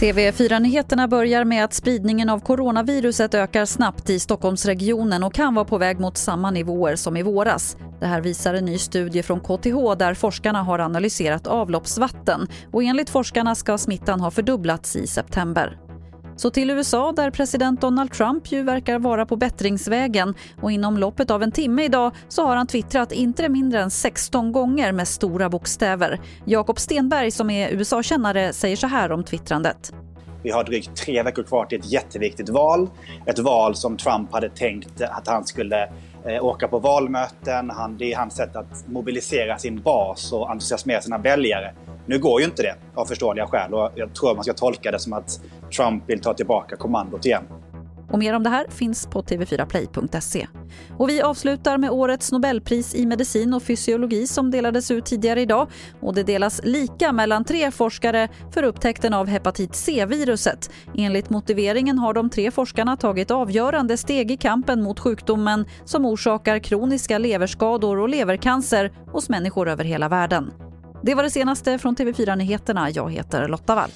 TV4-nyheterna börjar med att spridningen av coronaviruset ökar snabbt i Stockholmsregionen och kan vara på väg mot samma nivåer som i våras. Det här visar en ny studie från KTH där forskarna har analyserat avloppsvatten. Och enligt forskarna ska smittan ha fördubblats i september. Så till USA där president Donald Trump ju verkar vara på bättringsvägen och inom loppet av en timme idag så har han twittrat inte mindre än 16 gånger med stora bokstäver. Jakob Stenberg som är USA-kännare säger så här om twittrandet. Vi har drygt tre veckor kvar till ett jätteviktigt val. Ett val som Trump hade tänkt att han skulle eh, åka på valmöten. Han, det är hans sätt att mobilisera sin bas och entusiasmera sina väljare. Nu går ju inte det av förståeliga skäl och jag tror man ska tolka det som att Trump vill ta tillbaka kommandot igen. Och mer om det här finns på tv4play.se. Och vi avslutar med årets Nobelpris i medicin och fysiologi som delades ut tidigare idag. Och det delas lika mellan tre forskare för upptäckten av hepatit C-viruset. Enligt motiveringen har de tre forskarna tagit avgörande steg i kampen mot sjukdomen som orsakar kroniska leverskador och levercancer hos människor över hela världen. Det var det senaste från TV4 Nyheterna. Jag heter Lotta Wall.